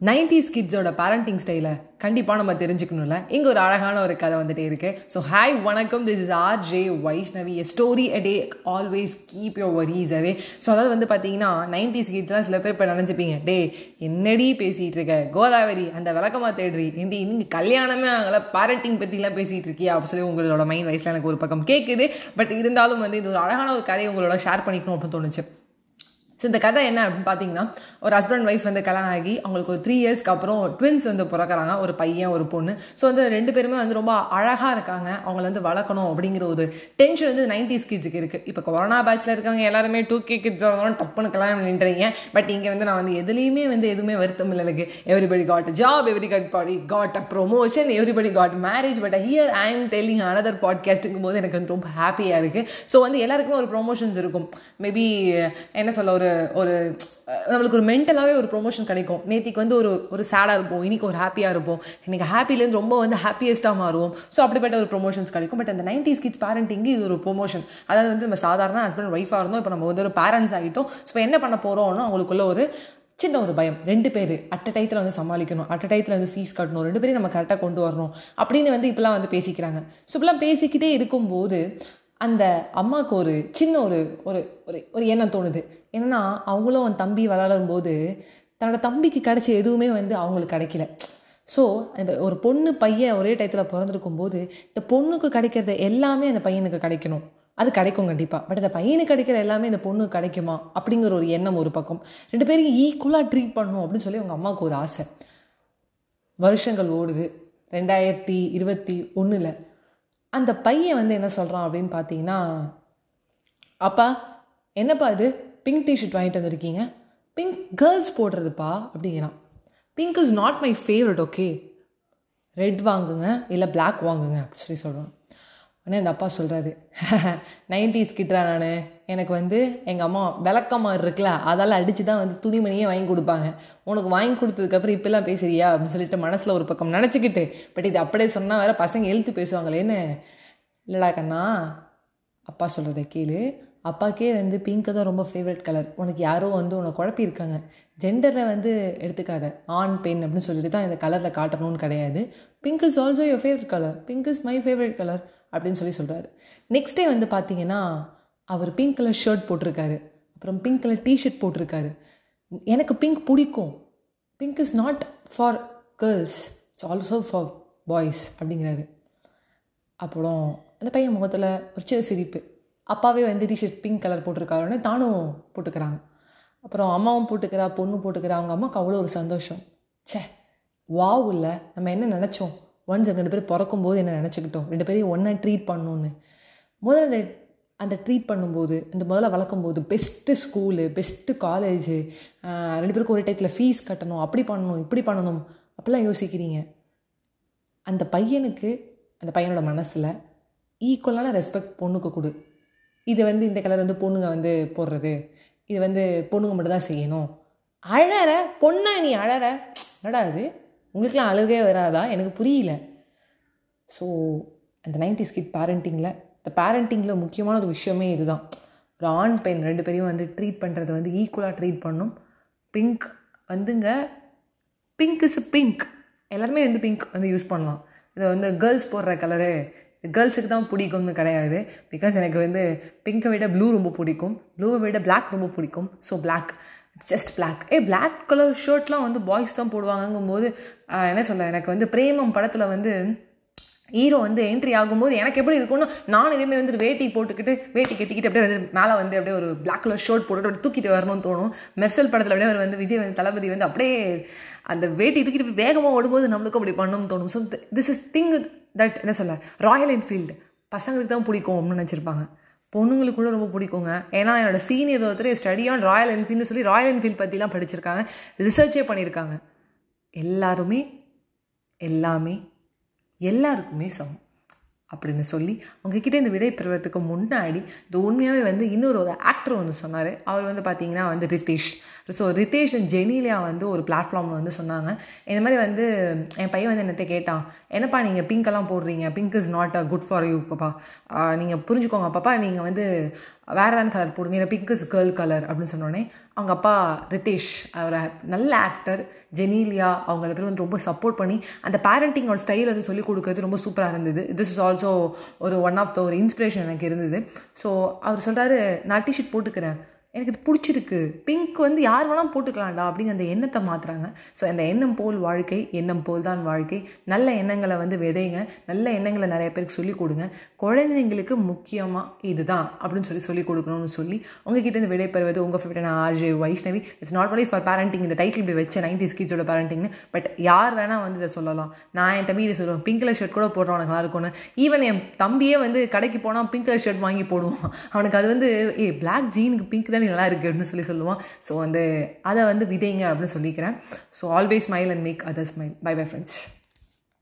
Nineties கிட்ஸோட parenting ஸ்டைலை கண்டிப்பாக நம்ம தெரிஞ்சுக்கணும்ல. இங்கே ஒரு அழகான ஒரு கதை வந்துட்டே இருக்கு. ஸோ ஹாய் வணக்கம். This is R J Vaishnavi a story a day always keep your worries away so அதாவது வந்து பார்த்தீங்கன்னா நைன்டிஸ் கிட்ஸ்லாம் சில பேர் இப்போ நினச்சிப்பீங்க டே என்னடி பேசிகிட்டு இருக்க? கோதாவரி அந்த விளக்கமாக தேடுறி. ஏண்டி நீங்கள் கல்யாணமே அவங்கள பேரண்டிங் பற்றிலாம் பேசிகிட்டு இருக்கியா? அப்படி சொல்லி உங்களோட மைண்ட் வயசில் எனக்கு ஒரு பக்கம் கேட்குது பட் இருந்தாலும் வந்து இது ஒரு அழகான ஒரு கதையை உங்களோட ஷேர் பண்ணிக்கணும் அப்படின்னு தோணுச்சு. ஸோ இந்த கதை என்ன அப்படின்னு பார்த்தீங்கன்னா ஒரு ஹஸ்பண்ட் ஒய்ஃப் வந்து கல்யாணம் ஆகி அவங்களுக்கு ஒரு த்ரீ இயர்ஸ்க்கு அப்புறம் ட்வின்ஸ் வந்து பிறக்கிறாங்க ஒரு பையன் ஒரு பொண்ணு. ஸோ வந்து ரெண்டு பேருமே வந்து ரொம்ப அழகாக இருக்காங்க. அவங்கள வந்து வளர்க்கணும் அப்படிங்கிற ஒரு டென்ஷன் வந்து நைன்டிஸ் கிட்ஸுக்கு இருக்குது இப்போ கொரோனா பேட்சில் இருக்காங்க எல்லாருமே டூ கே கிட்ஸ் இருந்தாலும் டப்புன்னு கல்யாணம் நின்றீங்க பட் இங்கே வந்து நான் வந்து எதுலேயுமே வந்து எதுவுமே வருத்தம் இல்லை. எனக்கு everybody got job every got body got a promotion everybody got marriage but here I am telling another பாட்காஸ்ட்டுங்கும் போது எனக்கு வந்து ரொம்ப ஹாப்பியாக இருக்குது ஸோ வந்து எல்லாருக்குமே ஒரு ப்ரொமோஷன்ஸ் இருக்கும். மேபி என்ன சொல்ல ஒரு ஒரு நம்மளுக்கு ஒரு மென்டலாகவே ஒரு ப்ரொமோஷன் கிடைக்கும். நேத்திக்கு வந்து ஒரு ஒரு சேடாக இருப்போம். இன்றைக்கி ஒரு ஹாப்பியாக இருப்போம். இன்றைக்கி ஹாப்பிலேருந்து ரொம்ப வந்து ஹாப்பியஸ்ட்டாக மாறுவோம். ஸோ அப்படிப்பட்ட ஒரு ப்ரொமோஷன்ஸ் கிடைக்கும். பட் அந்த நைன்டிஸ் கிட்ஸ் பேரண்டிங்கு இது ஒரு ப்ரொமோஷன் அதாவது வந்து நம்ம சாதாரண ஹஸ்பண்ட் ஒய்ஃபாக இருந்தோம். இப்போ நம்ம வந்து ஒரு பேரண்ட்ஸ் ஆகிட்டோம் ஸோ என்ன பண்ண போகிறோம்னா அவங்களுக்குள்ள ஒரு சின்ன ஒரு பயம். ரெண்டு பேர் அட்ட டயத்தில் வந்து சமாளிக்கணும். அட்ட டயத்தில் வந்து ஃபீஸ் கட்டணும். ரெண்டு பேரும் நம்ம கரெக்டாக கொண்டு வரணும். அப்படின்னு வந்து இப்போலாம் வந்து பேசிக்கிறாங்க. ஸோ இப்போலாம் பேசிக்கிட்டே இருக்கும்போது அந்த அம்மாவுக்கு ஒரு சின்ன ஒரு ஒரு ஒரு ஒரு எண்ணம் தோணுது. என்னன்னா அவங்களும் அவன் தம்பி வளரும்போது தன்னோட தம்பிக்கு கிடைச்ச எதுவுமே வந்து அவங்களுக்கு கிடைக்கல. ஸோ அந்த ஒரு பொண்ணு பையன் ஒரே டயத்தில் பிறந்திருக்கும் போது இந்த பொண்ணுக்கு கிடைக்கிறது எல்லாமே அந்த பையனுக்கு கிடைக்கணும். அது கிடைக்கும் கண்டிப்பாக பட் அந்த பையனுக்கு கிடைக்கிற எல்லாமே இந்த பொண்ணுக்கு கிடைக்குமா? அப்படிங்கிற ஒரு எண்ணம் ஒரு பக்கம். ரெண்டு பேரும் ஈக்குவலாக ட்ரீட் பண்ணணும் அப்படின்னு சொல்லி அவங்க அம்மாவுக்கு ஒரு ஆசை. வருஷங்கள் ஓடுது. ரெண்டாயிரத்தி இருபத்தி ஒன்றில் அந்த பையன் வந்து என்ன சொல்கிறான் அப்படின்னு பார்த்தீங்கன்னா அப்பா என்னப்பா இது? பிங்க் டிஷர்ட் வாங்கிட்டு வந்திருக்கீங்க? பிங்க் கேர்ள்ஸ் போடுறதுப்பா அப்படிங்கிறான். Pink is not my favourite okay red வாங்குங்க இல்லை பிளாக் வாங்குங்க அப்படின்னு சொல்லி சொல்கிறோம் உடனே அந்த அப்பா சொல்கிறாரு நைன்டிஸ் கிட்டா நான். எனக்கு வந்து எங்கள் அம்மா விளக்கமாக இருக்குல்ல அதால் அடித்து தான் வந்து துணிமணியே வாங்கி கொடுப்பாங்க. உனக்கு வாங்கி கொடுத்ததுக்கப்புறம் இப்பெல்லாம் பேசுறியா? அப்படின்னு சொல்லிட்டு மனசில் ஒரு பக்கம் நினச்சிக்கிட்டு பட் இது அப்படியே சொன்னால் வேறு பசங்க எழுத்து பேசுவாங்களேன்னு இல்லைடா கண்ணா அப்பா சொல்கிறத கேளு. அப்பாக்கே வந்து பிங்க்கு தான் ரொம்ப ஃபேவரட் கலர் உனக்கு யாரோ வந்து உனக்கு குழப்பியிருக்காங்க ஜெண்டரில் வந்து எடுத்துக்காத. ஆண் பெண் அப்படின்னு சொல்லிட்டு தான் இந்த கலரில் காட்டணும்னு கிடையாது. Pink is also your favourite colour pink is my favourite colour அப்படின்னு சொல்லி சொல்கிறாரு நெக்ஸ்ட் டே வந்து பார்த்தீங்கன்னா அவர் பிங்க் கலர் ஷர்ட் போட்டிருக்காரு. அப்புறம் பிங்க் கலர் டிஷர்ட் போட்டிருக்காரு. எனக்கு பிங்க் பிடிக்கும். Pink is not for girls it's also for boys அப்படிங்கிறாரு. அப்புறம் அந்த பையன் முகத்தில் ஒரு சின்ன சிரிப்பு. அப்பாவே வந்து டிஷர்ட் பிங்க் கலர் போட்டிருக்காருன்னு தானும் போட்டுக்கிறாங்க. அப்புறம் அம்மாவும் போட்டுக்கிறா பொண்ணு போட்டுக்கிறா அவங்க அம்மாவுக்கு அவ்வளோ ஒரு சந்தோஷம். சே வாவ் இல்லை நம்ம என்ன நினச்சோம்? ஒன்ஸ் ரெண்டு பேர் பிறக்கும்போது என்ன நினச்சிக்கிட்டோம்? ரெண்டு பேரையும் ஒன்றா ட்ரீட் பண்ணணுன்னு முதல்ல அந்த ட்ரீட் பண்ணும்போது இந்த முதல்ல வளர்க்கும்போது பெஸ்ட்டு ஸ்கூலு பெஸ்ட்டு காலேஜு ரெண்டு பேருக்கும் ஒரு டயத்தில் ஃபீஸ் கட்டணும் அப்படி பண்ணணும் இப்படி பண்ணணும் அப்படிலாம் யோசிக்கிறீங்க. அந்த பையனுக்கு அந்த பையனோட மனசில் ஈக்குவலான ரெஸ்பெக்ட் பொண்ணுக்கு கொடு. இது வந்து இந்த கலர் வந்து பொண்ணுங்க வந்து போடுறது. இது வந்து பொண்ணுங்க மட்டும் தான் செய்யணும். அழற பொண்ணா நீ அழற என்னடா இது? உங்களுக்குலாம் அழுகே வராதா? எனக்கு புரியல. ஸோ அந்த நைன்டி ஸ்கிட் பேரண்டிங்கில் இந்த பேரண்டிங்கில் முக்கியமான ஒரு விஷயமே இதுதான். ஒரு ஆண் பெண் ரெண்டு பேரையும் வந்து ட்ரீட் பண்ணுறது வந்து ஈக்குவலாக ட்ரீட் பண்ணும். பிங்க் வந்துங்க பிங்க் இஸ் பிங்க் எல்லாருமே வந்து பிங்க் வந்து யூஸ் பண்ணலாம். இதை வந்து கேர்ள்ஸ் போடுற கலரு கேர்ள்ஸுக்கு தான் பிடிக்கும்னு கிடையாது. பிகாஸ் எனக்கு வந்து பிங்கை விட ப்ளூ ரொம்ப பிடிக்கும். ப்ளூவை விட பிளாக் ரொம்ப பிடிக்கும். So black it's just black a black colour ஷர்ட்லாம் வந்து பாய்ஸ் தான் போடுவாங்கங்கும்போது என்ன சொல்ல எனக்கு வந்து பிரேமம் படத்தில் வந்து ஹீரோ வந்து என்ட்ரி ஆகும்போது எனக்கு எப்படி இருக்கும்னா நான் இதேமாதிரி வந்து வேட்டி போட்டுக்கிட்டு வேட்டி கட்டிக்கிட்டு அப்படியே வந்து மேலே வந்து அப்படியே ஒரு பிளாக் கலர் ஷர்ட் போட்டுட்டு அப்படியே தூக்கிட்டு வரணும்னு தோணும். மெர்சல் படத்தில் அப்படியே அவர் வந்து விஜய் வந்து தளபதி வந்து அப்படியே அந்த வேட்டி தூக்கிட்டு வேகமாக ஓடும்போது நம்மளுக்கும் அப்படி பண்ணணும்னு தோணும். So this is thing that என்ன சொல்ல ராயல் என்ஃபீல்டு பசங்களுக்கு தான் பிடிக்கும் அப்படின்னு நினச்சிருப்பாங்க. பொண்ணுங்களுக்கு கூட ரொம்ப பிடிக்குங்க. ஏன்னா என்னோட சீனியர் ஒருத்தர் ஸ்டடி ஆன் ராயல் என்ஃபீல்டு சொல்லி ராயல் என்ஃபீல்ட் பற்றிலாம் படிச்சிருக்காங்க. ரிசர்ச்சே பண்ணியிருக்காங்க. எல்லாருமே எல்லாமே எல்லாருக்குமே சமம். அப்படின்னு சொல்லி உங்ககிட்ட இந்த விடை பெறுவதற்கு முன்னாடி இது உண்மையாகவே வந்து இன்னொரு ஒரு ஆக்டர் வந்து சொன்னார். அவர் வந்து பார்த்தீங்கன்னா வந்து ரித்தேஷ். ஸோ ரித்தேஷ் ஜெனிலியா வந்து ஒரு பிளாட்ஃபார்மில் வந்து சொன்னாங்க. இந்த மாதிரி வந்து என் பையன் வந்து என்கிட்ட கேட்டான் என்னப்பா நீங்கள் பிங்க்கெல்லாம் போடுறீங்க? Pink is not a good for you பாப்பா. நீங்கள் புரிஞ்சுக்கோங்க பாப்பா. நீங்கள் வந்து வேறு ஏதாவது கலர் போடுங்க. இல்லை பிங்க் இஸ் கேர்ள் கலர் அப்படின்னு சொன்னோடனே அவங்க அப்பா ரித்தேஷ் அவர் நல்ல ஆக்டர் ஜெனீலியா அவங்க பேர் வந்து ரொம்ப சப்போர்ட் பண்ணி அந்த பேரண்டிங்கோட ஸ்டைல் வந்து சொல்லிக் கொடுக்கறது ரொம்ப சூப்பராக இருந்தது. திஸ் இஸ் ஆல்சோ ஒரு ஒன் ஆஃப் த ஒரு இன்ஸ்பிரேஷன் எனக்கு இருந்தது. ஸோ அவர் சொல்கிறாரு நான் டிஷர்ட் போட்டுக்கிறேன். எனக்கு இது பிடிச்சிருக்கு. பிங்க் வந்து யார் வேணால் போட்டுக்கலாம்டா அப்படிங்கிற அந்த எண்ணத்தை மாற்றுறாங்க ஸோ அந்த எண்ணம் போல் வாழ்க்கை எண்ணம் போல் தான் வாழ்க்கை. நல்ல எண்ணங்களை வந்து விதைங்க. நல்ல எண்ணங்களை நிறைய பேருக்கு சொல்லிக் கொடுங்க. குழந்தைங்களுக்கு முக்கியமாக இதுதான் அப்படின்னு சொல்லி சொல்லிக் கொடுக்கணும்னு சொல்லி உங்ககிட்ட இருந்து விடைபெறுவது உங்கள் favourite RJ Vaishnavi. It's not only for parenting இந்த டைட்டில் இப்படி வச்ச நைன்டி ஸ்கிட்ஸோட பேரண்டிங்னு பட் யார் வேணால் வந்து இதை சொல்லலாம். நான் என் தம்பி இதை சொல்லுவேன். பிங்க் கலர் ஷர்ட் கூட போடுறோம் உனக்கு நல்லா இருக்கும்னு. ஈவன் என் தம்பியே வந்து கடைக்கு போனால் பிங்க் கலர் ஷர்ட் வாங்கி போடுவான். அவனுக்கு அது வந்து ஏ பிளாக் ஜீனுக்கு பிங்க் தான் நல்லா இருக்குது அப்படின்னு சொல்லி சொல்லுவான் ஸோ வந்து அதை வந்து விதைங்க அப்படின்னு சொல்லிக்கிறேன். So always smile and make other smile bye bye friends